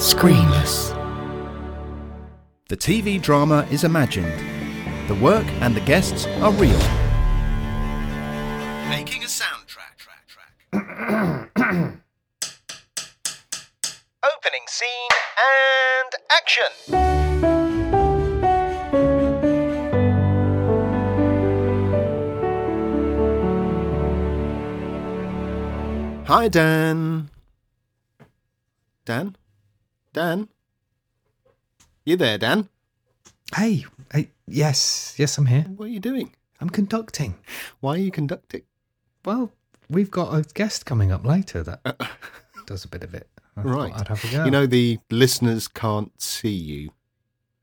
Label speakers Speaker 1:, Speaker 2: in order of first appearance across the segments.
Speaker 1: Screenless.
Speaker 2: The TV drama is imagined. The work and the guests are real. Making a soundtrack. Track, track. Opening scene and action. Hi, Dan. Dan? Dan? You there, Dan?
Speaker 1: Hey, hey, yes, yes, I'm here.
Speaker 2: What are you doing?
Speaker 1: I'm conducting.
Speaker 2: Why are you conducting?
Speaker 1: Well, we've got a guest coming up later that uh, does a bit of it. I
Speaker 2: Right.
Speaker 1: I'd have a go.
Speaker 2: You know, the listeners can't see you.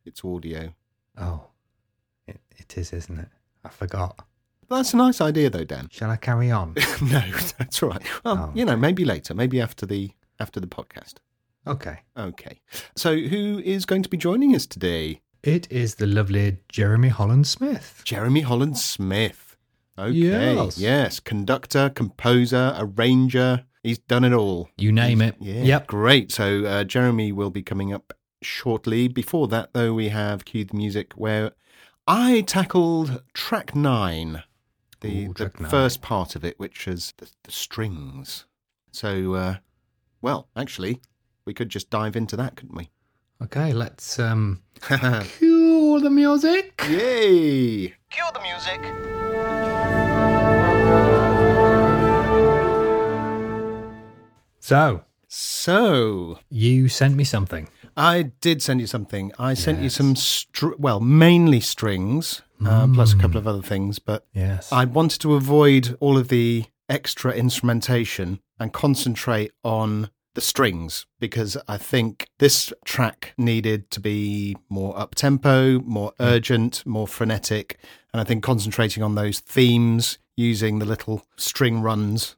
Speaker 2: It's audio.
Speaker 1: Oh, it, it is, isn't it? I forgot.
Speaker 2: That's a nice idea, though, Dan.
Speaker 1: Shall I carry on?
Speaker 2: no, that's all right. Well,
Speaker 1: Oh,
Speaker 2: you know, maybe later, maybe after the after the podcast.
Speaker 1: Okay.
Speaker 2: Okay. So, who is going to be joining us today?
Speaker 1: It is the lovely Jeremy Holland Smith.
Speaker 2: Jeremy Holland Smith. Okay.
Speaker 1: Yes.
Speaker 2: Yes. Conductor, composer, arranger. He's done it all.
Speaker 1: You name it.
Speaker 2: Yeah.
Speaker 1: Yep.
Speaker 2: Great. So uh, Jeremy will be coming up shortly. Before that, though, we have cued the music where I tackled track nine, the,
Speaker 1: Ooh,
Speaker 2: the
Speaker 1: nine.
Speaker 2: first part of it, which is the, the strings. So, uh, well, actually, we could just dive into that, couldn't we?
Speaker 1: Okay, let's um cue the music.
Speaker 2: Yay! Cue the music.
Speaker 1: So,
Speaker 2: So,
Speaker 1: you sent me something.
Speaker 2: I did send you something. I sent you some, str- well, mainly strings, uh, plus a couple of other things, but
Speaker 1: Yes.
Speaker 2: I wanted to avoid all of the extra instrumentation and concentrate on the strings because I think this track needed to be more up tempo, more urgent, more frenetic. And I think concentrating on those themes using the little string runs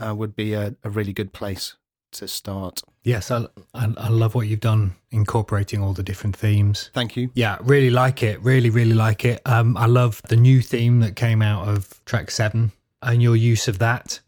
Speaker 2: uh, would be a, a really good place to start.
Speaker 1: Yes, I, I I love what you've done incorporating all the different themes.
Speaker 2: Thank you.
Speaker 1: Yeah, really like it. Really, really like it. Um, I love the new theme that came out of track seven and your use of that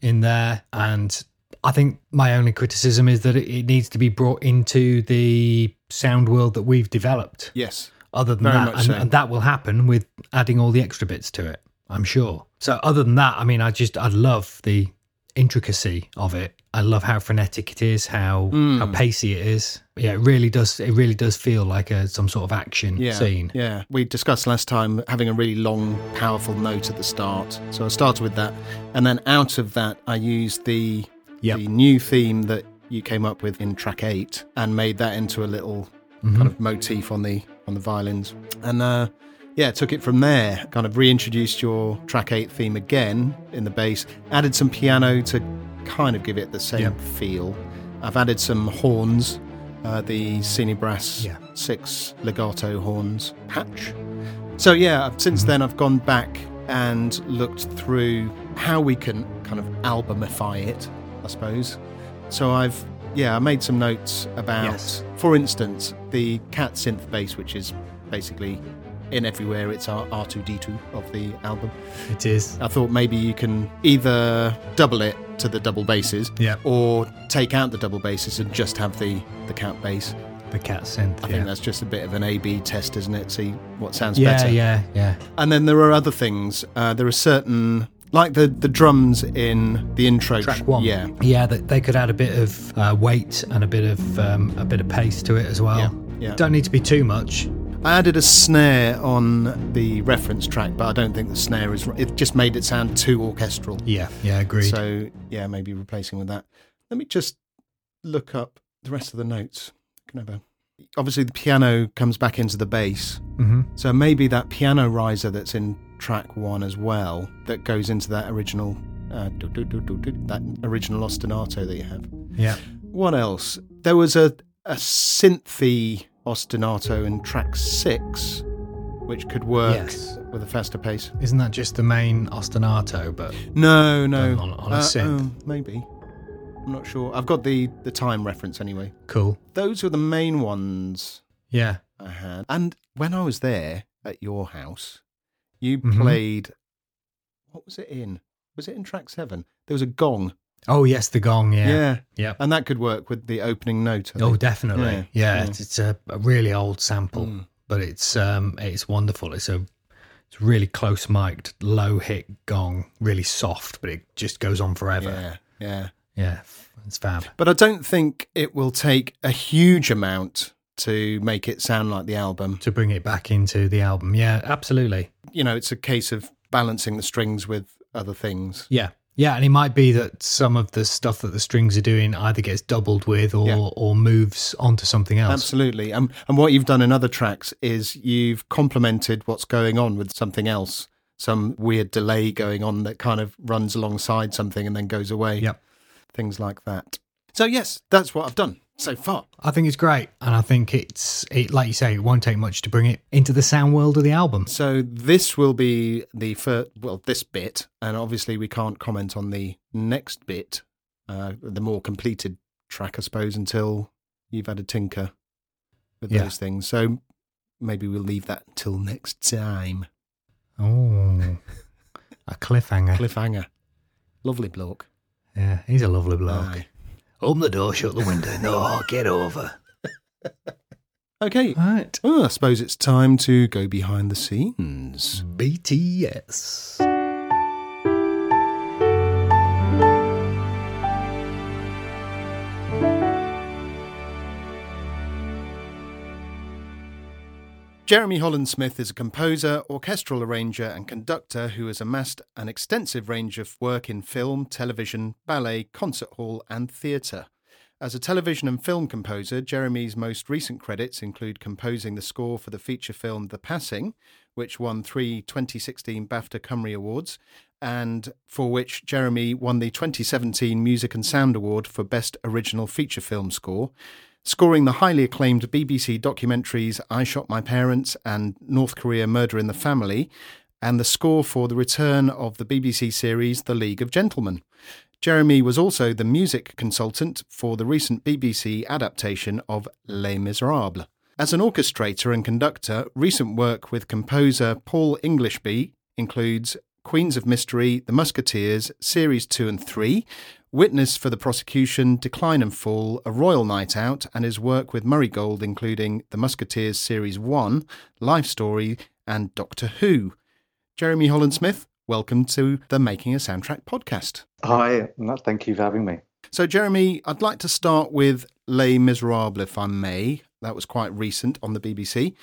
Speaker 1: in there. And I think my only criticism is that it, needs to be brought into the sound world that we've developed.
Speaker 2: Yes.
Speaker 1: Other than that, and,
Speaker 2: so.
Speaker 1: and that will happen with adding all the extra bits to it. I'm sure. So, other than that, I mean, I just I love the intricacy of it. I love how frenetic it is, how
Speaker 2: Mm.
Speaker 1: how pacey it is. Yeah, it really does. It really does feel like a some sort of action
Speaker 2: yeah,
Speaker 1: scene.
Speaker 2: Yeah, we discussed last time having a really long, powerful note at the start. So I started with that, and then out of that, I used the
Speaker 1: Yep.
Speaker 2: the new theme that you came up with in track eight, and made that into a little
Speaker 1: Mhm.
Speaker 2: kind of motif on the on the violins, and uh, yeah, took it from there. Kind of reintroduced your track eight theme again in the bass, added some piano to kind of give it the same
Speaker 1: Yep.
Speaker 2: feel. I've added some horns, uh, the Cine Brass
Speaker 1: Yeah.
Speaker 2: six legato horns patch. So yeah, since then I've gone back and looked through how we can kind of albumify it, I suppose. So I've yeah, I made some notes about,
Speaker 1: Yes.
Speaker 2: for instance, the cat synth bass, which is basically in everywhere. It's our R2D2 of the album.
Speaker 1: It is.
Speaker 2: I thought maybe you can either double it to the double basses,
Speaker 1: Yeah.
Speaker 2: or take out the double basses and just have the the cat bass.
Speaker 1: The cat synth.
Speaker 2: I
Speaker 1: yeah.
Speaker 2: think that's just a bit of an A/B test, isn't it? See what sounds
Speaker 1: yeah,
Speaker 2: better.
Speaker 1: yeah, yeah.
Speaker 2: And then there are other things. Uh, there are certain, like the the drums in the intro.
Speaker 1: Track one.
Speaker 2: Yeah,
Speaker 1: yeah. That they could add a bit of uh, weight and a bit of um, a bit of pace to it as well.
Speaker 2: Yeah, yeah.
Speaker 1: Don't need to be too much.
Speaker 2: I added a snare on the reference track, but I don't think the snare is. It just made it sound too orchestral.
Speaker 1: Yeah, yeah. Agreed.
Speaker 2: So yeah, maybe replacing with that. Let me just look up the rest of the notes. Can I have Obviously, the piano comes back into the bass,
Speaker 1: hmm
Speaker 2: so maybe that piano riser that's in track one as well, that goes into that original, uh, do- do- do- do- do- that original ostinato that you have.
Speaker 1: Yeah.
Speaker 2: What else? There was a a synthy ostinato in track six, which could work
Speaker 1: Yes.
Speaker 2: with a faster pace.
Speaker 1: Isn't that just the main ostinato? But
Speaker 2: No, no,
Speaker 1: on- on a
Speaker 2: Uh,
Speaker 1: synth.
Speaker 2: oh, maybe. I'm not sure. I've got the the time reference anyway.
Speaker 1: cool.
Speaker 2: Those were the main ones
Speaker 1: Yeah.
Speaker 2: I had. And when I was there at your house, you
Speaker 1: Mhm.
Speaker 2: played. What was it in? Was it in track seven? There was a gong
Speaker 1: Oh yes, the gong. Yeah.
Speaker 2: Yeah.
Speaker 1: Yeah.
Speaker 2: And that could work with the opening note.
Speaker 1: Oh, definitely.
Speaker 2: Yeah,
Speaker 1: Yeah,
Speaker 2: yeah.
Speaker 1: It's, it's a, a really old sample,
Speaker 2: Mm.
Speaker 1: but it's um it's wonderful. It's a it's really close mic'd, low hit gong, really soft, but it just goes on forever.
Speaker 2: Yeah. Yeah.
Speaker 1: Yeah, it's fab.
Speaker 2: But I don't think it will take a huge amount to make it sound like the album.
Speaker 1: To bring it back into the album, yeah, absolutely.
Speaker 2: You know, it's a case of balancing the strings with other things.
Speaker 1: Yeah. Yeah, and it might be that some of the stuff that the strings are doing either gets doubled with or
Speaker 2: Yeah.
Speaker 1: or moves onto something else.
Speaker 2: Absolutely. Um, and what you've done in other tracks is you've complemented what's going on with something else, some weird delay going on that kind of runs alongside something and then goes away.
Speaker 1: Yep.
Speaker 2: Things like that. So, yes, that's what I've done so far.
Speaker 1: I think it's great, and I think it's it like you say, it won't take much to bring it into the sound world of the album.
Speaker 2: So, this will be the first, well, this bit, and obviously we can't comment on the next bit, uh, the more completed track, I suppose, until you've had a tinker with
Speaker 1: Yeah.
Speaker 2: those things. So, maybe we'll leave that until next time.
Speaker 1: Oh, a cliffhanger.
Speaker 2: Cliffhanger. Lovely bloke.
Speaker 1: yeah, he's a lovely bloke.
Speaker 2: Aye.
Speaker 1: Open the door, shut the window. No, get over.
Speaker 2: Okay.
Speaker 1: Right.
Speaker 2: Well, I suppose it's time to go behind the scenes.
Speaker 1: BTS.
Speaker 2: Jeremy Holland Smith is a composer, orchestral arranger, and conductor who has amassed an extensive range of work in film, television, ballet, concert hall, and theatre. As a television and film composer, Jeremy's most recent credits include composing the score for the feature film The Passing, which won three 2016 BAFTA Cymru Awards, and for which Jeremy won the 2017 Music and Sound Award for Best Original Feature Film Score, scoring the highly acclaimed BBC documentaries I Shot My Parents and North Korea Murder in the Family, and the score for the return of the BBC series The League of Gentlemen. Jeremy was also the music consultant for the recent BBC adaptation of Les Miserables. As an orchestrator and conductor, recent work with composer Paul Englishby includes Queens of Mystery, The Musketeers, Series 2 and 3, Witness for the Prosecution, Decline and Fall, A Royal Night Out, and his work with Murray Gold, including The Musketeers Series 1, Life Story, and Doctor Who. Jeremy Holland Smith, welcome to the Making a Soundtrack podcast.
Speaker 3: Hi, thank you for having me.
Speaker 2: So, Jeremy, I'd like to start with Les Miserables, if I may. That was quite recent on the BBC.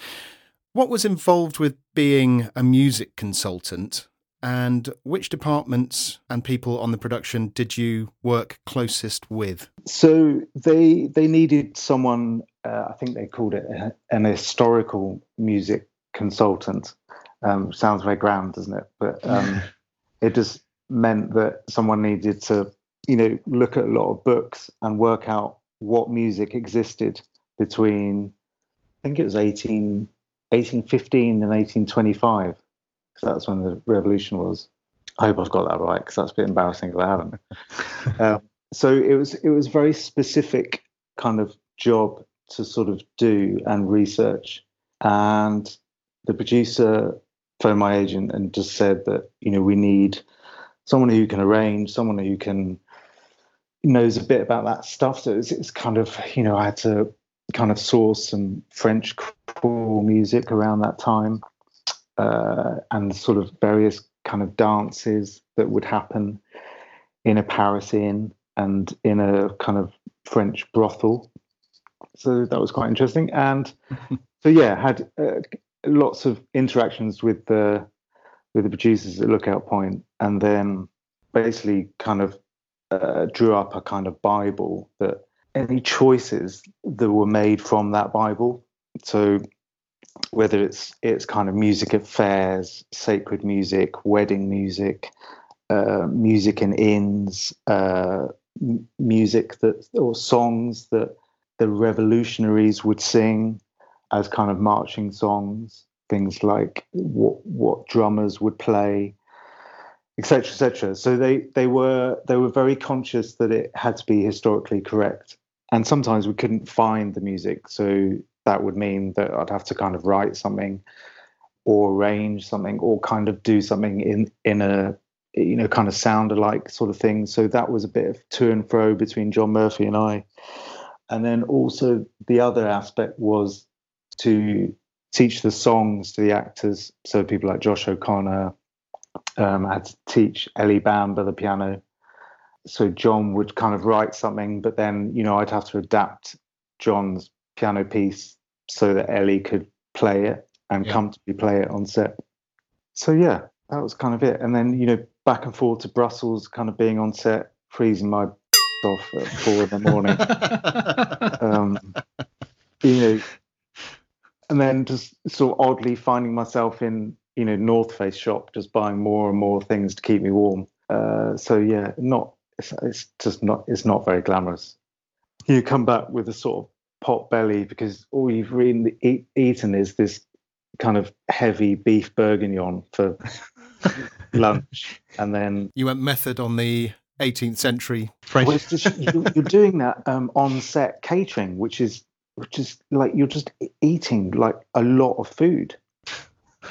Speaker 2: What was involved with being a music consultant, and which departments and people on the production did you work closest with?
Speaker 3: So they they needed someone. Uh, I think they called it a, an historical music consultant. Um, sounds very grand, doesn't it? But um, it just meant that someone needed to, you know, look at a lot of books and work out what music existed between. I think it was 18, 1815 and 1825. Because that's when the revolution was. I hope I've got that right because that's a bit embarrassing if I haven't. um, so it was it was a very specific kind of job to sort of do and research. And the producer phoned my agent and just said that you know we need someone who can arrange, someone who can knows a bit about that stuff. So it's, it's kind of you know I had to kind of source some French choral music around that time uh, and sort of various kind of dances that would happen in a Paris inn and in a kind of French brothel. So that was quite interesting. And so yeah, had uh, lots of interactions with the with the producers at Lookout Point, and then basically kind of uh, drew up a kind of Bible that any choices that were made from that Bible. So whether it's it's kind of music at fairs, sacred music, wedding music, uh, music in inns, uh, m- music that or songs that the revolutionaries would sing as kind of marching songs, things like what what drummers would play, etc., etc. So they they were they were very conscious that it had to be historically correct, and sometimes we couldn't find the music, so that would mean that I'd have to kind of write something or arrange something or kind of do something in in a you know, kind of sound alike sort of thing. So that was a bit of to and fro between John Murphy and I. And then also the other aspect was to teach the songs to the actors. So people like Josh O'Connor um, had to teach Ellie Bamber the piano. So John would kind of write something, but then you know I'd have to adapt John's piano piece so that Ellie could play it and yeah. comfortably play it on set. So yeah, that was kind of it. And then you know back and forth to Brussels, kind of being on set, freezing my off at four in the morning. um, you know, and then just sort of oddly finding myself in you know North Face shop, just buying more and more things to keep me warm. Uh, so yeah, not it's, it's, just not it's not very glamorous. You come back with a sort of pot belly because all you've really eat, eaten is this kind of heavy beef bourguignon for lunch, and then
Speaker 2: you went method on the 18th century
Speaker 3: French. Well, just, you're, you're, doing that um, on set catering, which is which is like you're just eating like a lot of food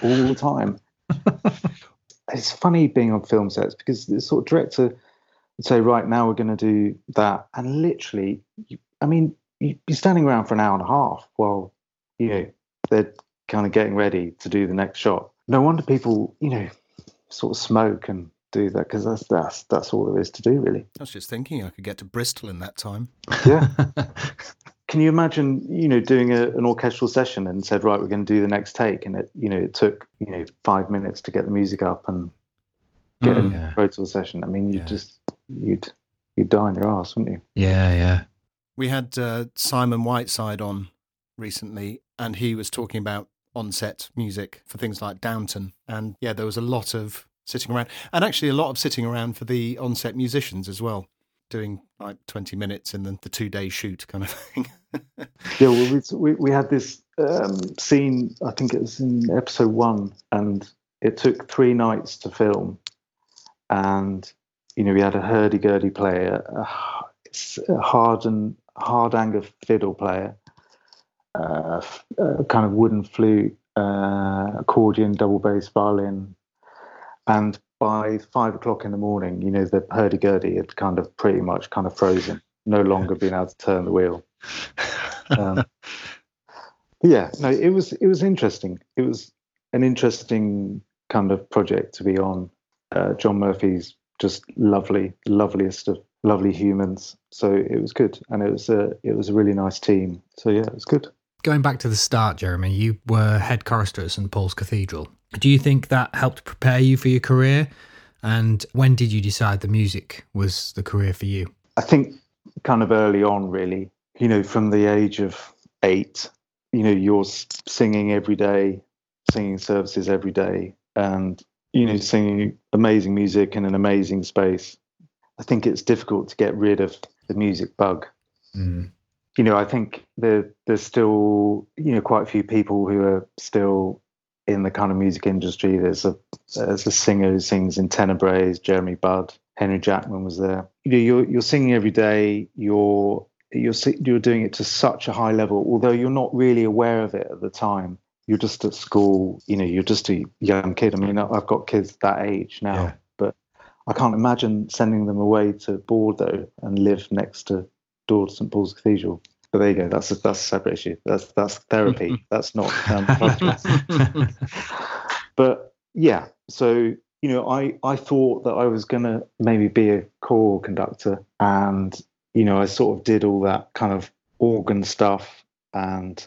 Speaker 3: all the time. it's funny being on film sets because the sort of director would say, "Right now we're going to do that," and literally, you, I mean, you'd be standing around for an hour and a half while you know they're kind of getting ready to do the next shot. No wonder people, you know, sort of smoke and do that because that's that's that's all there is to do really.
Speaker 2: I was just thinking I could get to Bristol in that time.
Speaker 3: Yeah. Can you imagine, you know, doing a, an orchestral session and said, right, we're going to do the next take, and it, you know, it took you know five minutes to get the music up and get mm, a yeah. Session. I mean, you yeah. just you'd you'd die in your ass, wouldn't you?
Speaker 1: Yeah, yeah.
Speaker 2: We had uh, Simon Whiteside on recently, and he was talking about on-set music for things like Downton, and yeah, there was a lot of sitting around, and actually a lot of sitting around for the on-set musicians as well, doing like twenty minutes in the, the two-day shoot kind of thing.
Speaker 3: yeah, well, we, we had this um, scene. I think it was in episode one, and it took three nights to film, and you know we had a hurdy-gurdy player, a hard and Hardanger fiddle player, uh, a kind of wooden flute, uh, accordion, double bass violin, and by five o'clock in the morning, you know, the hurdy-gurdy had kind of pretty much kind of frozen, no longer being able to turn the wheel. Um, yeah, no, it was it was interesting. It was an interesting kind of project to be on. Uh, John Murphy's just lovely, loveliest of lovely humans. So it was good, and it was a it was a really nice team. So yeah, it was good.
Speaker 1: Going back to the start, Jeremy, you were head chorister at St Paul's Cathedral. Do you think that helped prepare you for your career? And when did you decide the music was the career for you?
Speaker 3: I think kind of early on, really. You know, from the age of eight, you know, you're singing every day, singing services every day, and, you know, singing amazing music in an amazing space. I think it's difficult to get rid of the music bug. Mm. You know, I think there, there's still, you know, quite a few people who are still in the kind of music industry. There's a there's a singer who sings in Tenebrae, Jeremy Budd. Henry Jackman was there. You know, you're you're singing every day. You're you're you're doing it to such a high level, although you're not really aware of it at the time. You're just at school. You know, you're just a young kid. I mean, I've got kids that age now, yeah. I can't imagine sending them away to Bordeaux and live next to door to St Paul's Cathedral. But there you go. That's a, that's a separate issue. That's that's therapy. that's not. Um, but yeah, so you know, I I thought that I was gonna maybe be a choral conductor, and you know, I sort of did all that kind of organ stuff, and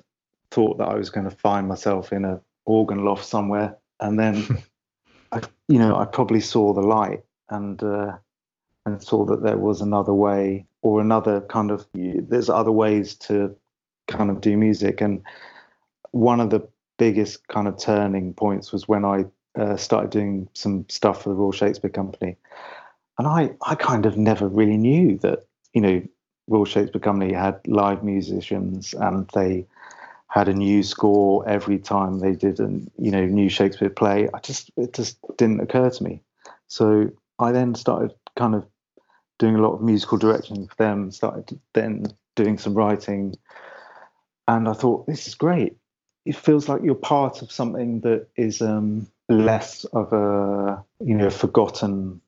Speaker 3: thought that I was going to find myself in a organ loft somewhere, and then, I, you know, I probably saw the light and uh, and saw that there was another way or another kind of there's other ways to kind of do music. And one of the biggest kind of turning points was when I uh, started doing some stuff for the Royal Shakespeare Company. And I I kind of never really knew that you know Royal Shakespeare Company had live musicians and they had a new score every time they did a you know new Shakespeare play. I just it just didn't occur to me. So I then started kind of doing a lot of musical direction for them, started then doing some writing. And I thought, this is great. It feels like you're part of something that is um, less of a, you know, forgotten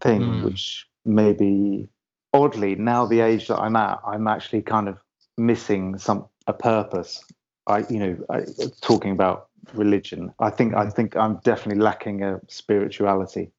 Speaker 3: thing,
Speaker 2: Mm.
Speaker 3: which maybe oddly now the age that I'm at, I'm actually kind of missing some a purpose. I, you know, I, talking about religion, I think I think I'm definitely lacking a spirituality.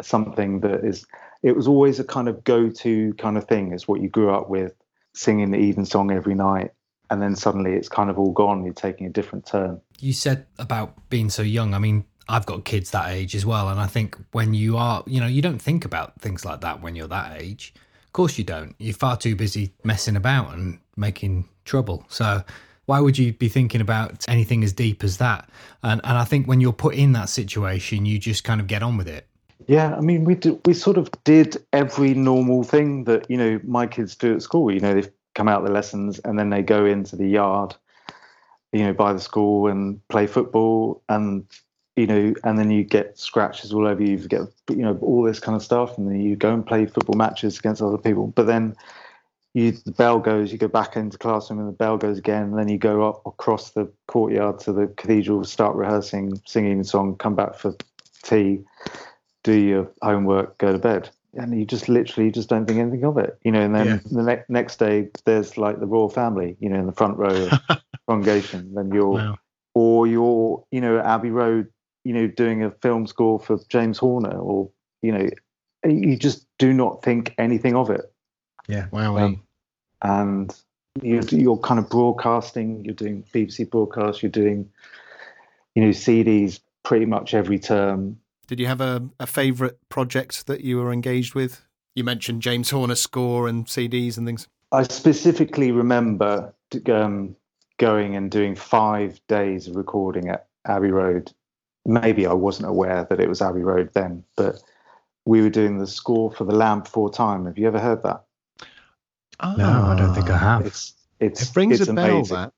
Speaker 3: Something that is, it was always a kind of go-to kind of thing. Is what you grew up with, singing the evensong every night, and then suddenly it's kind of all gone. You're taking a different turn.
Speaker 1: You said about being so young. I mean, I've got kids that age as well. And I think when you are, you know, you don't think about things like that when you're that age. Of course you don't. You're far too busy messing about and making trouble. So why would you be thinking about anything as deep as that? And and I think when you're put in that situation, you just kind of get on with it.
Speaker 3: Yeah, I mean, we do, we sort of did every normal thing that you know my kids do at school. You know, they come out the lessons and then they go into the yard, you know, by the school and play football, and you know, and then you get scratches all over you. You get you know all this kind of stuff, and then you go and play football matches against other people. But then you the bell goes, you go back into classroom, and the bell goes again, and then you go up across the courtyard to the cathedral, start rehearsing, singing a song, come back for tea do your homework, go to bed. And you just literally just don't think anything of it, you know. And then
Speaker 2: Yeah.
Speaker 3: the ne- next day, there's like the royal family, you know, in the front row of congregation. Then you're,
Speaker 2: Wow.
Speaker 3: or you're, you know, Abbey Road, you know, doing a film score for James Horner, or you know, you just do not think anything of it.
Speaker 2: Yeah. Wow.
Speaker 3: Um, and you're, you're kind of broadcasting. You're doing BBC broadcasts. You're doing, you know, CDs pretty much every term.
Speaker 2: Did you have a, a favourite project that you were engaged with? You mentioned James Horner score and CDs and things.
Speaker 3: I specifically remember um, going and doing five days of recording at Abbey Road. Maybe I wasn't aware that it was Abbey Road then, but we were doing the score for The Land Before Time. Have you ever heard that?
Speaker 1: No, I don't think I have.
Speaker 3: It's it's
Speaker 2: It rings
Speaker 3: it's
Speaker 2: a bell.
Speaker 3: amazing.
Speaker 2: That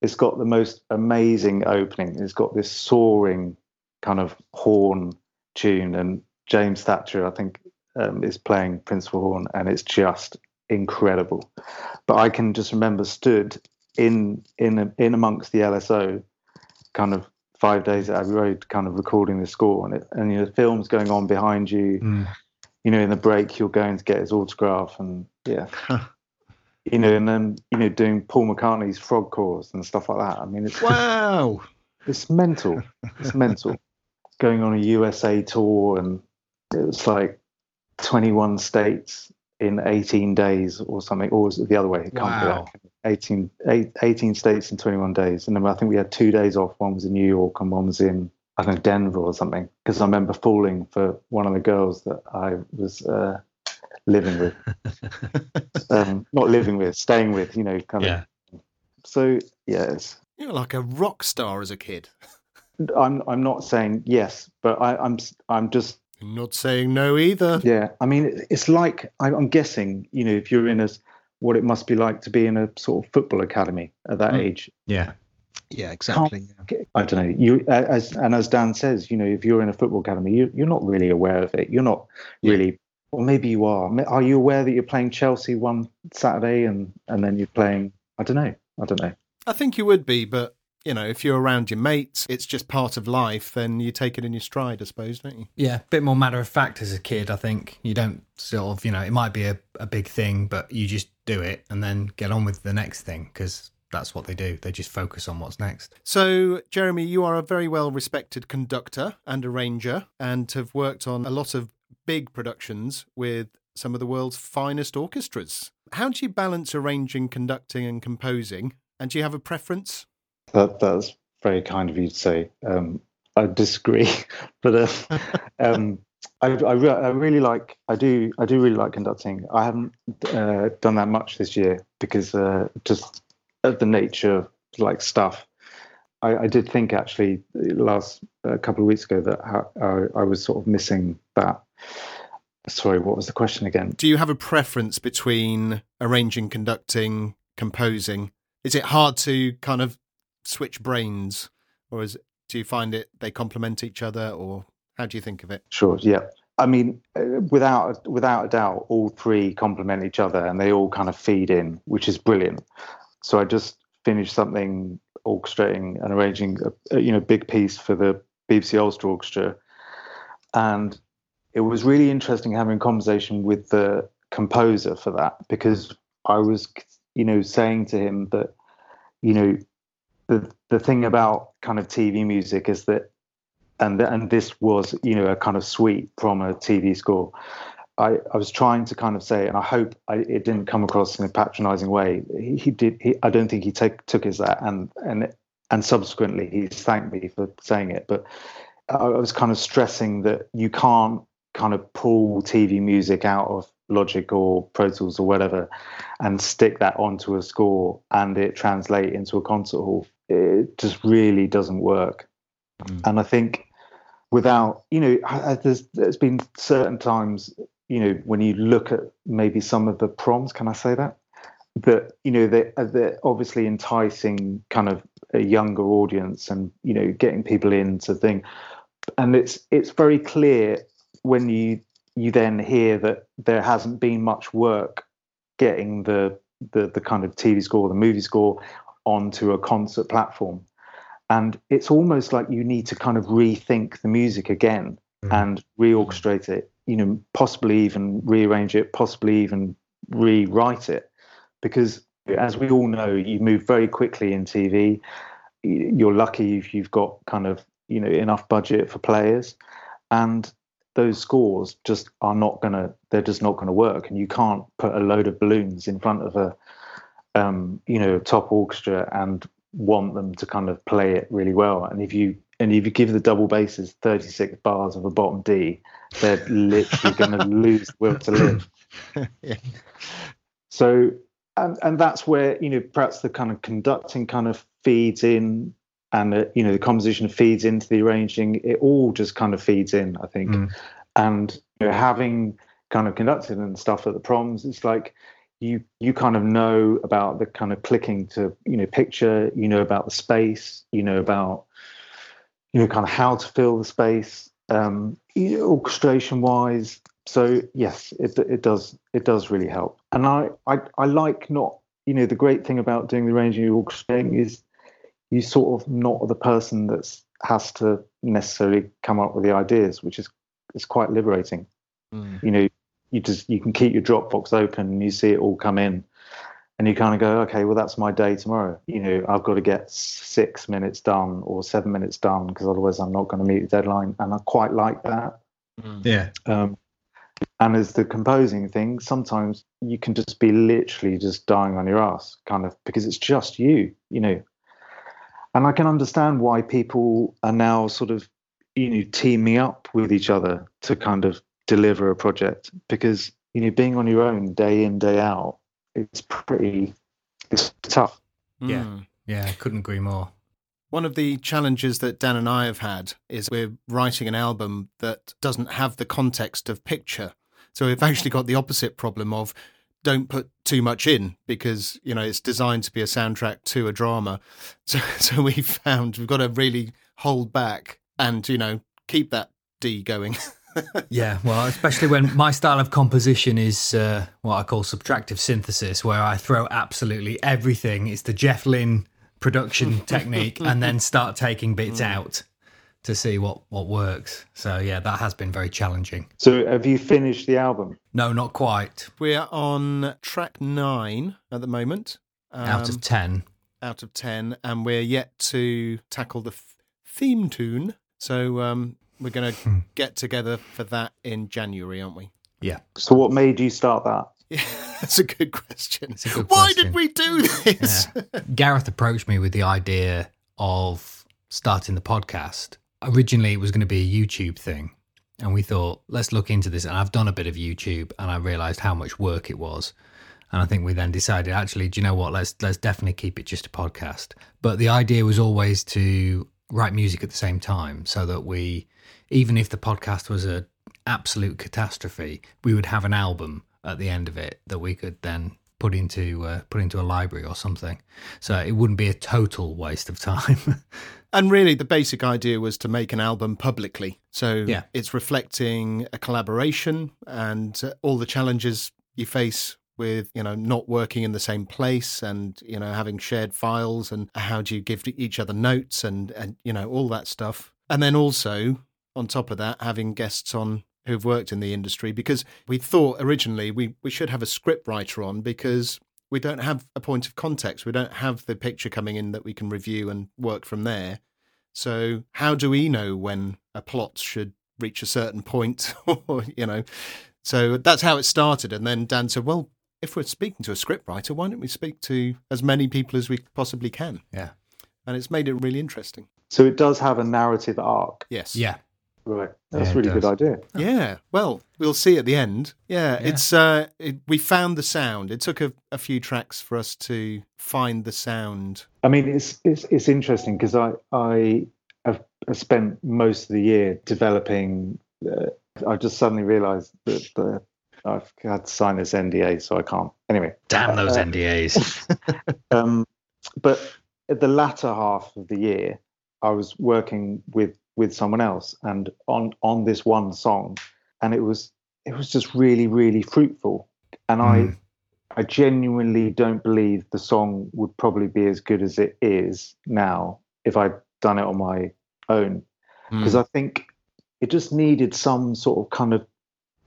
Speaker 3: It's got the most amazing opening. It's got this soaring kind of horn tune, and James Thatcher, I think, um, is playing principal horn, and it's just incredible. But I can just remember stood in in in amongst the LSO, kind of five days at Abbey Road, kind of recording the score, and it, and you know, the film's going on behind you.
Speaker 2: Mm.
Speaker 3: You know, in the break, you're going to get his autograph, and yeah, you know, and then you know, doing Paul McCartney's frog chorus and stuff like that. I mean, it's
Speaker 2: wow.
Speaker 3: it's mental. It's mental. Going on a USA tour and it was like 21 states in 18 days or something, or was it the other way? It can't be
Speaker 2: Wow.
Speaker 3: that. 18, eight- 18 states in 21 days. And then I think we had two days off. One was in New York and one was in, I don't know, Denver or something. Because I remember falling for one of the girls that I was uh, living with. um, not living with, staying with, you know, kind
Speaker 1: Yeah.
Speaker 3: of. So, yes.
Speaker 2: You were like a rock star as a kid.
Speaker 3: I'm I'm not saying yes, but I, I'm I'm just
Speaker 2: You're not saying no either.
Speaker 3: yeah. I mean, it's like I, I'm guessing. You know, if you're in a s- what it must be like to be in a sort of football academy at that
Speaker 2: Mm.
Speaker 3: age.
Speaker 1: Yeah.
Speaker 2: Yeah,
Speaker 3: exactly. I don't know. You as and as Dan says, you know, if you're in a football academy, you, you're not really aware of it. You're not
Speaker 2: Yeah.
Speaker 3: really, or maybe you are. Are you aware that you're playing Chelsea one Saturday and and then you're playing? I don't know. I don't know.
Speaker 2: I think you would be, but you know, if you're around your mates, it's just part of life, then you take it in your stride, I suppose, don't you?
Speaker 1: Yeah, a bit more matter of fact as a kid, I think. You don't sort of, you know, it might be a, a big thing, but you just do it and then get on with the next thing because that's what they do. They just focus on what's next.
Speaker 2: So, Jeremy, you are a very well respected conductor and arranger and have worked on a lot of big productions with some of the world's finest orchestras. How do you balance arranging, conducting, and composing? And do you have a preference?
Speaker 3: That that's very kind of you to say. Um, I disagree, but uh, um, I I, re- I really like I do I do really like conducting. I haven't uh, done that much this year because uh, just of the nature of like stuff. I, I did think actually last a couple of weeks ago that I, I was sort of missing that. Sorry, what was the question again?
Speaker 2: Do you have a preference between arranging, conducting, composing? Is it hard to kind of switch brains, or is do you find it they complement each other, or how do you think of it?
Speaker 3: Sure. Yeah. I mean, uh, without without a doubt, all three complement each other and they all kind of feed in, which is brilliant. So I just finished something orchestrating and arranging a, a you know big piece for the BBC Ulster Orchestra, and it was really interesting having a conversation with the composer for that because I was, you know, saying to him that, you know, the the thing about kind of TV music is that, and and this was, you know, a kind of suite from a TV score. I, I was trying to kind of say, and I hope I, it didn't come across in a patronising way. He, he did. He, I don't think he take, took as that, and and and subsequently he's thanked me for saying it. But I was kind of stressing that you can't kind of pull TV music out of Logic or Pro Tools or whatever and stick that onto a score and it translate into a concert hall. It just really doesn't work. Mm. And I think without, you know, there's there's been certain times, you know, when you look at maybe some of the proms, can I say that? That you know they they're obviously enticing kind of a younger audience and you know getting people into thing, and it's it's very clear when you you then hear that there hasn't been much work getting the the, the kind of TV score, the movie score onto a concert platform. And it's almost like you need to kind of rethink the music again mm. and reorchestrate it, you know, possibly even rearrange it, possibly even rewrite it. Because as we all know, you move very quickly in TV. You're lucky if you've got kind of, you know, enough budget for players. And those scores just are not gonna they're just not gonna work and you can't put a load of balloons in front of a um, you know top orchestra and want them to kind of play it really well and if you and if you give the double basses 36 bars of a bottom D they're literally going to lose the will to live yeah. so and and that's where you know perhaps the kind of conducting kind of feeds in and the, you know the composition feeds into the arranging. It all just kind of feeds in, I think. Mm. And you know, having kind of conducted and stuff at the proms, it's like you you kind of know about the kind of clicking to you know picture. You know about the space. You know about you know kind of how to fill the space, um, orchestration wise. So yes, it it does it does really help. And I I, I like not you know the great thing about doing the arranging and orchestrating is you sort of not the person that has to necessarily come up with the ideas, which is is quite liberating. Mm. You know, you just you can keep your Dropbox open and you see it all come in, and you kind of go, okay, well that's my day tomorrow. You know, I've got to get six minutes done or seven minutes done because otherwise I'm not going to meet the deadline, and I quite like that.
Speaker 1: Mm. Yeah. Um,
Speaker 3: and as the composing thing, sometimes you can just be literally just dying on your ass, kind of because it's just you. You know, and I can understand why people are now sort of you know teaming up with each other to kind of deliver a project because you know being on your own day in day out it's pretty it's tough.
Speaker 1: Yeah, mm. yeah, I couldn't agree more.
Speaker 2: One of the challenges that Dan and I have had is we're writing an album that doesn't have the context of picture. So we've actually got the opposite problem of don't put too much in because you know it's designed to be a soundtrack to a drama. So so we found we've got to really hold back and you know keep that D going.
Speaker 1: yeah, well, especially when my style of composition is uh, what I call subtractive synthesis, where I throw absolutely everything. It's the Jeff Lynne production technique, and then start taking bits mm. out to see what what works. So yeah, that has been very challenging.
Speaker 3: So have you finished the album?
Speaker 1: No, not quite.
Speaker 2: We're on track nine at the moment.
Speaker 1: Um, out of um, ten.
Speaker 2: Out of ten, and we're yet to tackle the f- theme tune. So um, we're going to hmm. get together for that in January, aren't we?
Speaker 1: Yeah.
Speaker 3: So what made you start that?
Speaker 2: Yeah, that's a good question. A good Why question. did we do this?
Speaker 1: Yeah. Gareth approached me with the idea of starting the podcast originally it was going to be a YouTube thing. And we thought, let's look into this. And I've done a bit of YouTube and I realized how much work it was. And I think we then decided, actually, do you know what? Let's let's definitely keep it just a podcast. But the idea was always to write music at the same time so that we even if the podcast was a absolute catastrophe, we would have an album at the end of it that we could then put into uh, put into a library or something. So it wouldn't be a total waste of time.
Speaker 2: And really, the basic idea was to make an album publicly. So yeah. it's reflecting a collaboration and uh, all the challenges you face with you know not working in the same place and you know having shared files and how do you give each other notes and and you know all that stuff and then also on top of that having guests on who've worked in the industry because we thought originally we, we should have a script writer on because we don't have a point of context. We don't have the picture coming in that we can review and work from there. So how do we know when a plot should reach a certain point or you know? So that's how it started. And then Dan said, Well, if we're speaking to a script writer, why don't we speak to as many people as we possibly can?
Speaker 1: Yeah.
Speaker 2: And it's made it really interesting.
Speaker 3: So it does have a narrative arc.
Speaker 2: Yes.
Speaker 1: Yeah.
Speaker 3: Right. That's
Speaker 1: Yeah,
Speaker 3: a really good idea.
Speaker 2: Yeah. Well, we'll see at the end. Yeah.
Speaker 1: Yeah.
Speaker 2: It's uh it, we found the sound. It took a, a few tracks for us to find the sound.
Speaker 3: I mean, it's it's it's interesting because I I have spent most of the year developing. Uh, I just suddenly realised that the I've had to sign this NDA, so I can't. Anyway,
Speaker 1: Damn those
Speaker 3: Uh,
Speaker 1: NDAs.
Speaker 3: um, but at the latter half of the year, I was working with with someone else and on on this one song, and it was it was just really really fruitful, and I
Speaker 1: Mm.
Speaker 3: I genuinely don't believe the song would probably be as good as it is now if I'd done it on my own because I think it just needed some sort of kind of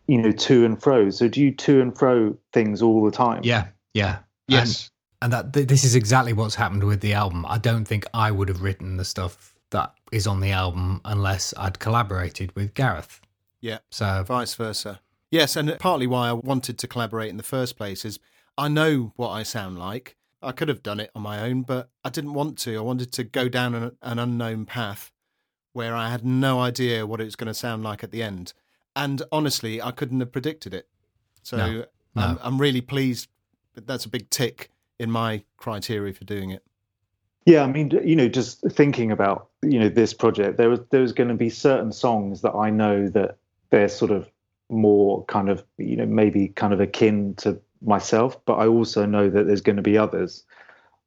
Speaker 3: you know to and fro. So do you to and fro things all the time?
Speaker 1: yeah. Yeah.
Speaker 2: yes.
Speaker 1: And that th- this is exactly what's happened with the album. I don't think I would have written the stuff that is on the album unless I'd collaborated with Gareth.
Speaker 2: Yeah.
Speaker 1: So
Speaker 2: vice versa. Yes, and partly why I wanted to collaborate in the first place is I know what I sound like. I could have done it on my own, but I didn't want to. I wanted to go down an, an unknown path where I had no idea what it was going to sound like at the end. And honestly, I couldn't have predicted it. So
Speaker 1: No, no.
Speaker 2: I'm, I'm really pleased. That's a big tick in my criteria for doing it.
Speaker 3: Yeah, I mean, you know, just thinking about you know this project, there was there was going to be certain songs that I know that they're sort of more kind of you know maybe kind of akin to myself, but I also know that there's going to be others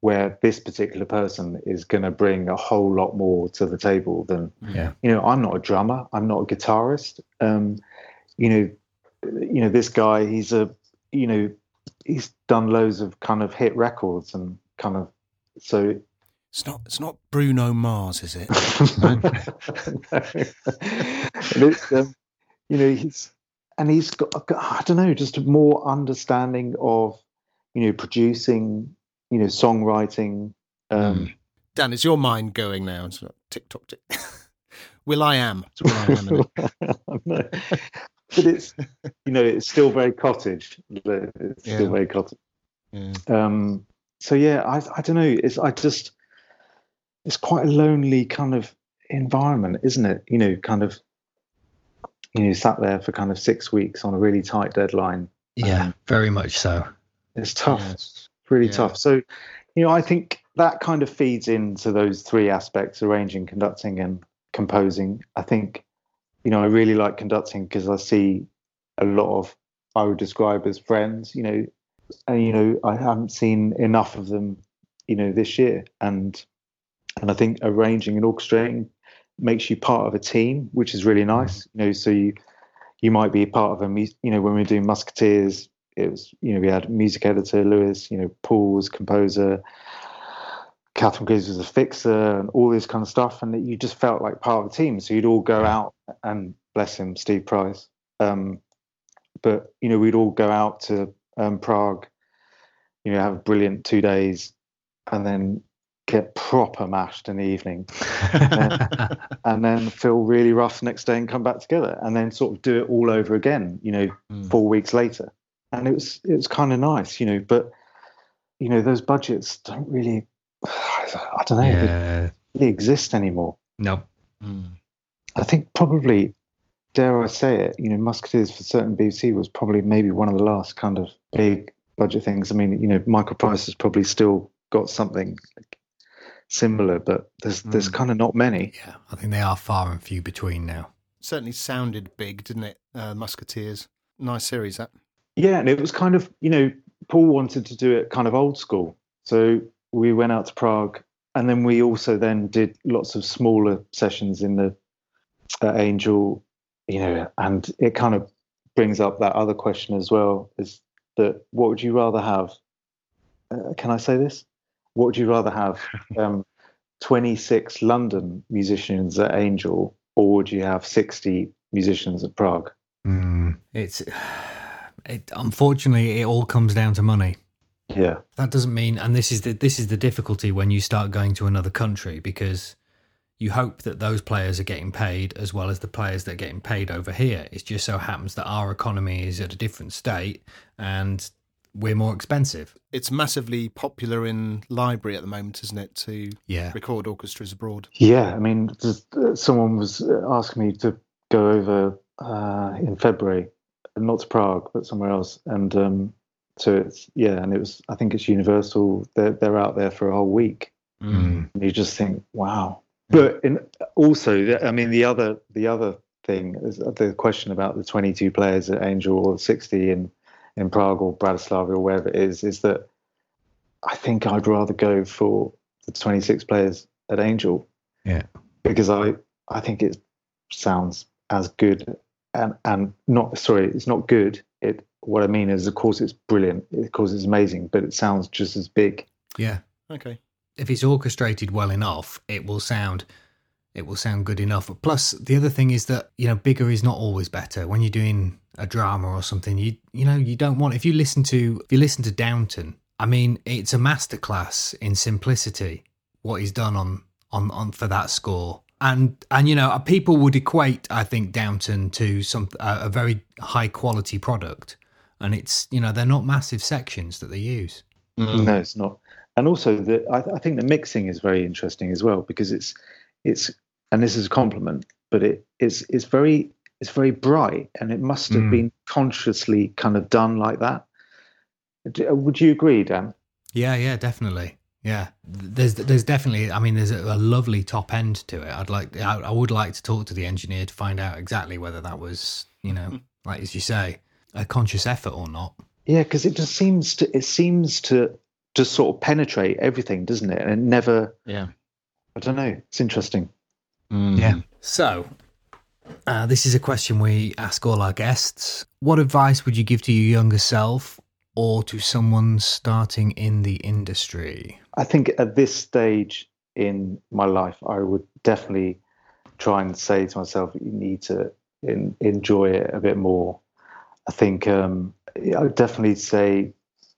Speaker 3: where this particular person is going to bring a whole lot more to the table than
Speaker 1: Yeah.
Speaker 3: you know. I'm not a drummer, I'm not a guitarist. Um, you know, you know this guy, he's a you know he's done loads of kind of hit records and kind of so
Speaker 2: It's not. It's not Bruno Mars, is it?
Speaker 3: and it's, um, you know, he's and he's got I don't know, just a more understanding of you know producing, you know, songwriting. Um,
Speaker 2: Dan, is your mind going now? It's like tick tock tick. will.i.am. It's will.i.am. isn't it?
Speaker 3: no. but it's you know it's still very cottage. It's
Speaker 2: Yeah.
Speaker 3: still very cottage.
Speaker 2: Yeah.
Speaker 3: Um, so yeah, I I don't know. It's I just it's quite a lonely kind of environment, isn't it? You know, kind of you know, sat there for kind of six weeks on a really tight deadline.
Speaker 1: yeah,
Speaker 3: Um,
Speaker 1: very much so.
Speaker 3: It's tough.
Speaker 2: Yes.
Speaker 3: It's really
Speaker 2: Yeah.
Speaker 3: tough. So, you know, I think that kind of feeds into those three aspects: arranging, conducting, and composing. I think, you know, I really like conducting because I see a lot of I would describe as friends. You know, and you know, I haven't seen enough of them, you know, this year, and and I think arranging and orchestrating makes you part of a team, which is really nice. You know, so you you might be part of a you know when we were doing Musketeers, it was you know we had music editor Lewis, you know Paul was composer, Catherine Greaves was a fixer, and all this kind of stuff, and that you just felt like part of the team. So you'd all go out and bless him, Steve Price. Um, but you know we'd all go out to um, Prague, you know, have a brilliant two days, and then get proper mashed in the evening and then feel really rough the next day and come back together and then sort of do it all over again you know
Speaker 2: Mm.
Speaker 3: four weeks later and it was it was kind of nice you know but you know those budgets don't really i don't know
Speaker 1: yeah.
Speaker 3: don't really exist anymore
Speaker 1: No.
Speaker 2: Mm.
Speaker 3: i think probably dare i say it you know musketeers for certain bbc was probably maybe one of the last kind of big budget things i mean you know michael price has probably still got something similar but there's there's
Speaker 2: Mm.
Speaker 3: kind of not many
Speaker 1: Yeah, I think they are far and few between now.
Speaker 2: Certainly sounded big, didn't it? Uh, Musketeers. Nice series, that.
Speaker 3: Yeah, and it was kind of, you know, Paul wanted to do it kind of old school. So we went out to Prague and then we also then did lots of smaller sessions in the uh, Angel, you know, and it kind of brings up that other question as well is that what would you rather have? Uh, can I say this? What would you rather have? Um, 26 London musicians at Angel or would you have 60 musicians at Prague?
Speaker 1: Mm. It's it. Unfortunately, it all comes down to money.
Speaker 3: Yeah,
Speaker 1: that doesn't mean, and this is the this is the difficulty when you start going to another country because you hope that those players are getting paid as well as the players that are getting paid over here. It just so happens that our economy is at a different state and we're more expensive.
Speaker 2: It's massively popular in library at the moment, isn't it, to
Speaker 1: yeah.
Speaker 2: record orchestras abroad?
Speaker 3: Yeah, I mean, uh, someone was uh, asking me to go over uh, in February, not to Prague, but somewhere else, and um, so it's yeah, and it was. I think it's Universal. They're they're out there for a whole week.
Speaker 1: Mm.
Speaker 3: And you just think, wow, but in, also, I mean, the other the other thing is the question about the 22 players at Angel or 60 in in Prague or Bratislava or wherever it is, is that I think I'd rather go for the 26 players at Angel.
Speaker 1: Yeah,
Speaker 3: because I I think it sounds as good and and not sorry, it's not good. It what I mean is, of course, it's brilliant. Of course, it's amazing, but it sounds just as big.
Speaker 1: Yeah.
Speaker 2: Okay
Speaker 1: if it's orchestrated well enough, it will sound it will sound good enough. Plus, the other thing is that you know bigger is not always better. When you're doing a drama or something, you you know you don't want if you listen to if you listen to Downton. I mean, it's a masterclass in simplicity. What he's done on on on for that score, and and you know people would equate I think Downton to some a, a very high quality product, and it's you know they're not massive sections that they use.
Speaker 3: Mm. No, it's not and also the I, I, think the mixing is very interesting as well because it's it's and this is a compliment, but it is it's very it's very bright and it must have mm. been consciously kind of done like that. Uh, would you agree, Dan?
Speaker 1: Yeah, yeah, definitely. Yeah, there's there's definitely. I mean, there's a, a lovely top end to it. I'd like I, I, would like to talk to the engineer to find out exactly whether that was you know like as you say a conscious effort or not.
Speaker 3: Yeah, because it just seems to it seems to just sort of penetrate everything, doesn't it? And it never.
Speaker 1: Yeah.
Speaker 3: I don't know. It's interesting.
Speaker 1: Mm. Yeah. So, uh, this is a question we ask all our guests. What advice would you give to your younger self or to someone starting in the industry?
Speaker 3: I think at this stage in my life, I would definitely try and say to myself, you need to in, enjoy it a bit more. I think um, I would definitely say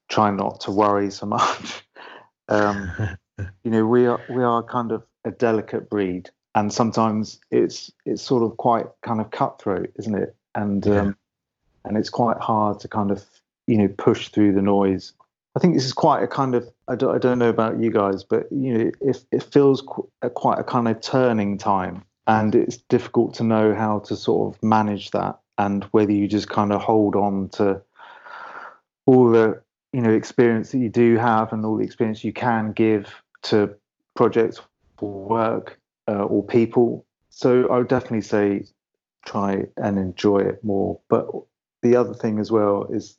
Speaker 3: try not to worry so much. um, you know, we are we are kind of a delicate breed, and sometimes it's it's sort of quite kind of cutthroat, isn't it? And yeah. um, and it's quite hard to kind of you know push through the noise. I think this is quite a kind of I don't, I don't know about you guys, but you know, it, it feels qu- a, quite a kind of turning time, and it's difficult to know how to sort of manage that, and whether you just kind of hold on to all the you know experience that you do have and all the experience you can give to projects or work uh, or people so i would definitely say try and enjoy it more but the other thing as well is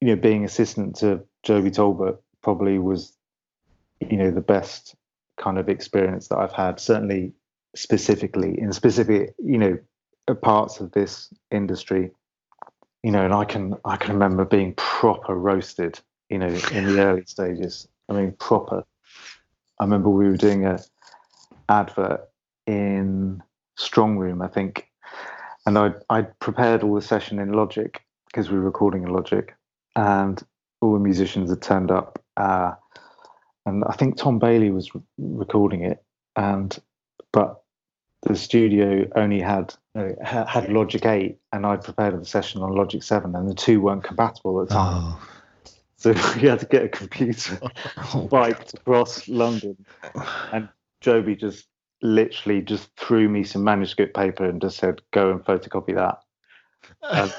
Speaker 3: you know being assistant to joby talbot probably was you know the best kind of experience that i've had certainly specifically in specific you know parts of this industry you know, and I can I can remember being proper roasted, you know, in the early stages. I mean, proper. I remember we were doing a advert in Strong Room, I think, and I I prepared all the session in Logic because we were recording in Logic, and all the musicians had turned up, uh, and I think Tom Bailey was recording it, and but the studio only had uh, had Logic 8 and I'd prepared a session on Logic 7 and the two weren't compatible at the time. Oh. So we had to get a computer biked across London and Joby just literally just threw me some manuscript paper and just said, go and photocopy that. And,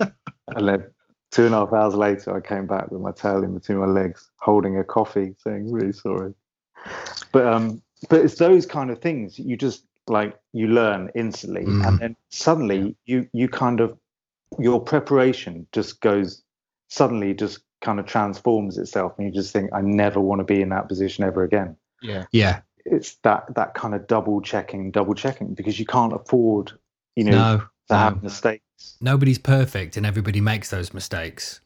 Speaker 3: and then two and a half hours later, I came back with my tail in between my legs, holding a coffee, saying, really sorry. But um, but it's those kind of things you just like you learn instantly mm. and then suddenly you you kind of your preparation just goes suddenly just kind of transforms itself and you just think i never want to be in that position ever again.
Speaker 1: Yeah. Yeah.
Speaker 3: It's that that kind of double checking double checking because you can't afford you know no, to no. have mistakes.
Speaker 1: Nobody's perfect and everybody makes those mistakes.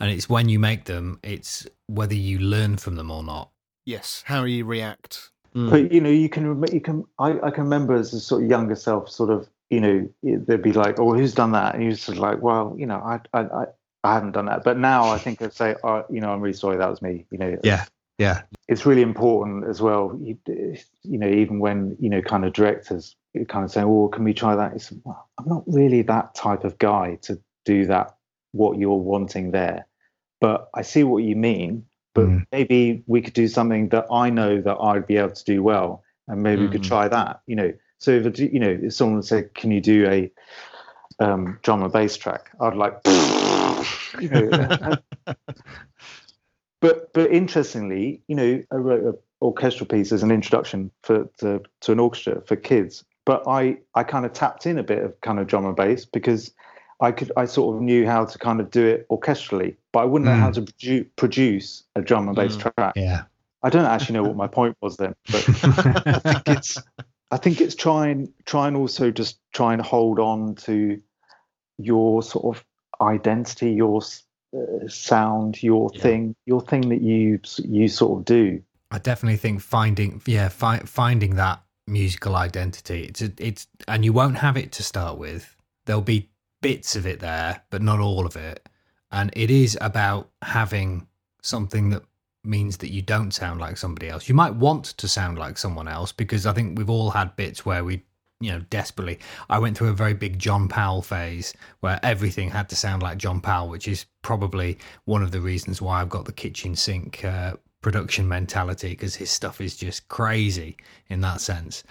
Speaker 1: And it's when you make them it's whether you learn from them or not.
Speaker 2: Yes. How you react.
Speaker 3: Mm. But you know, you can you can I, I can remember as a sort of younger self, sort of you know, they'd be like, "Oh, who's done that?" And you're just like, "Well, you know, I, I, I, haven't done that." But now I think I'd say, "Oh, you know, I'm really sorry, that was me." You know,
Speaker 1: yeah, yeah.
Speaker 3: It's really important as well. You, you know, even when you know, kind of directors kind of saying, "Oh, can we try that?" It's, well, I'm not really that type of guy to do that. What you're wanting there, but I see what you mean. But mm. maybe we could do something that I know that I'd be able to do well, and maybe mm. we could mm. try that. You know so if you know, if someone said, "Can you do a um, drum and bass track?" I'd like, you know. but but interestingly, you know, I wrote an orchestral piece as an introduction for to, to an orchestra for kids. But I I kind of tapped in a bit of kind of drum and bass because I could I sort of knew how to kind of do it orchestrally, but I wouldn't mm. know how mm. to produ- produce a drum and bass mm. track.
Speaker 1: Yeah.
Speaker 3: I don't actually know what my point was then, but I think it's I think it's try and try and also just try and hold on to your sort of identity, your uh, sound, your yeah. thing, your thing that you you sort of do.
Speaker 1: I definitely think finding yeah fi- finding that musical identity. It's a, it's and you won't have it to start with. There'll be bits of it there, but not all of it. And it is about having something that means that you don't sound like somebody else. You might want to sound like someone else because I think we've all had bits where we, you know, desperately. I went through a very big John Powell phase where everything had to sound like John Powell, which is probably one of the reasons why I've got the kitchen sink uh, production mentality because his stuff is just crazy in that sense.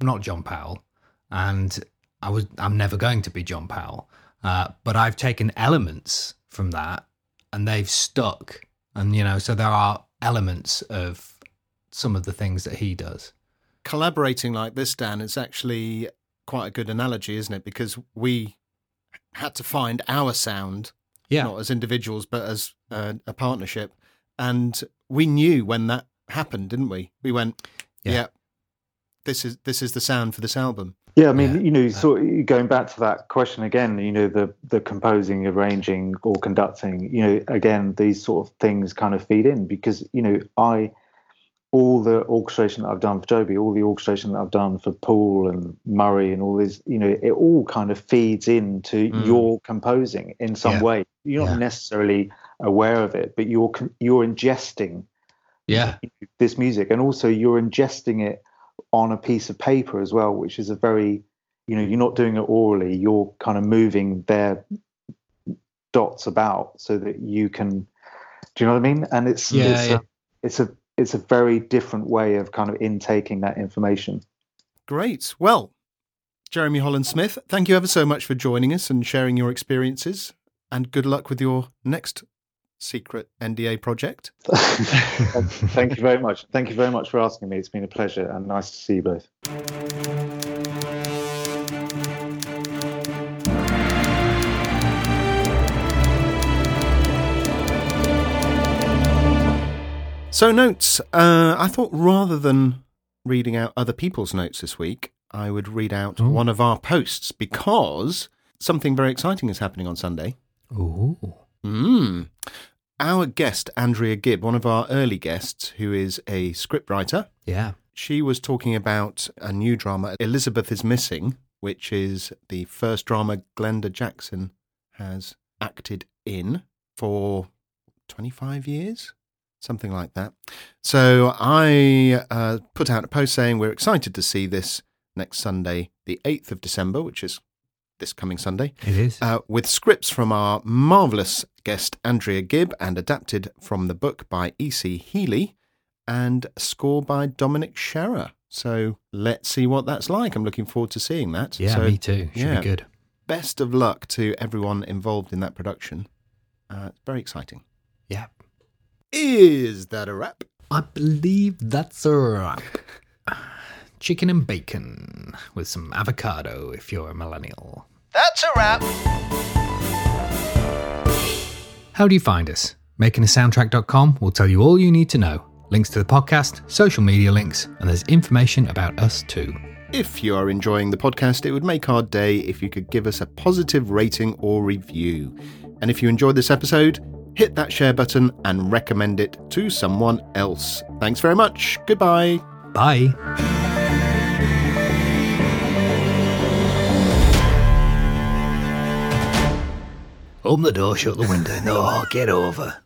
Speaker 1: I'm not John Powell, and I was I'm never going to be John Powell, uh, but I've taken elements from that and they've stuck and you know so there are elements of some of the things that he does
Speaker 2: collaborating like this dan is actually quite a good analogy isn't it because we had to find our sound yeah. not as individuals but as a, a partnership and we knew when that happened didn't we we went yeah. yeah this is this is the sound for this album
Speaker 3: yeah, I mean, yeah. you know, sort of going back to that question again, you know, the the composing, arranging, or conducting, you know, again, these sort of things kind of feed in because you know, I all the orchestration that I've done for Joby, all the orchestration that I've done for Paul and Murray and all this, you know, it all kind of feeds into mm. your composing in some yeah. way. You're not yeah. necessarily aware of it, but you're you're ingesting,
Speaker 1: yeah,
Speaker 3: this music, and also you're ingesting it on a piece of paper as well, which is a very, you know, you're not doing it orally, you're kind of moving their dots about so that you can, do you know what I mean? And it's, yeah, it's, yeah. A, it's a, it's a very different way of kind of intaking that information.
Speaker 2: Great. Well, Jeremy Holland Smith, thank you ever so much for joining us and sharing your experiences. And good luck with your next secret NDA project.
Speaker 3: Thank you very much. Thank you very much for asking me. It's been a pleasure and nice to see you both.
Speaker 2: So, notes. Uh, I thought rather than reading out other people's notes this week, I would read out Ooh. one of our posts because something very exciting is happening on Sunday.
Speaker 1: Ooh.
Speaker 2: Mm our guest, Andrea Gibb, one of our early guests, who is a scriptwriter.
Speaker 1: Yeah.
Speaker 2: She was talking about a new drama, Elizabeth is Missing, which is the first drama Glenda Jackson has acted in for 25 years, something like that. So I uh, put out a post saying we're excited to see this next Sunday, the 8th of December, which is this coming Sunday.
Speaker 1: It is.
Speaker 2: Uh, with scripts from our marvellous guest Andrea Gibb and adapted from the book by E.C. Healey and score by Dominik Scherrer. So let's see what that's like. I'm looking forward to seeing that.
Speaker 1: Yeah,
Speaker 2: so,
Speaker 1: me too. Should yeah, be good.
Speaker 2: Best of luck to everyone involved in that production. Uh, it's very exciting.
Speaker 1: Yeah.
Speaker 2: Is that a wrap?
Speaker 1: I believe that's a wrap. Chicken and bacon with some avocado if you're a millennial.
Speaker 2: That's a wrap.
Speaker 1: How do you find us? MakingAsoundtrack.com will tell you all you need to know. Links to the podcast, social media links, and there's information about us too.
Speaker 2: If you are enjoying the podcast, it would make our day if you could give us a positive rating or review. And if you enjoyed this episode, hit that share button and recommend it to someone else. Thanks very much. Goodbye.
Speaker 1: Bye. Open the door, shut the window. No, get over.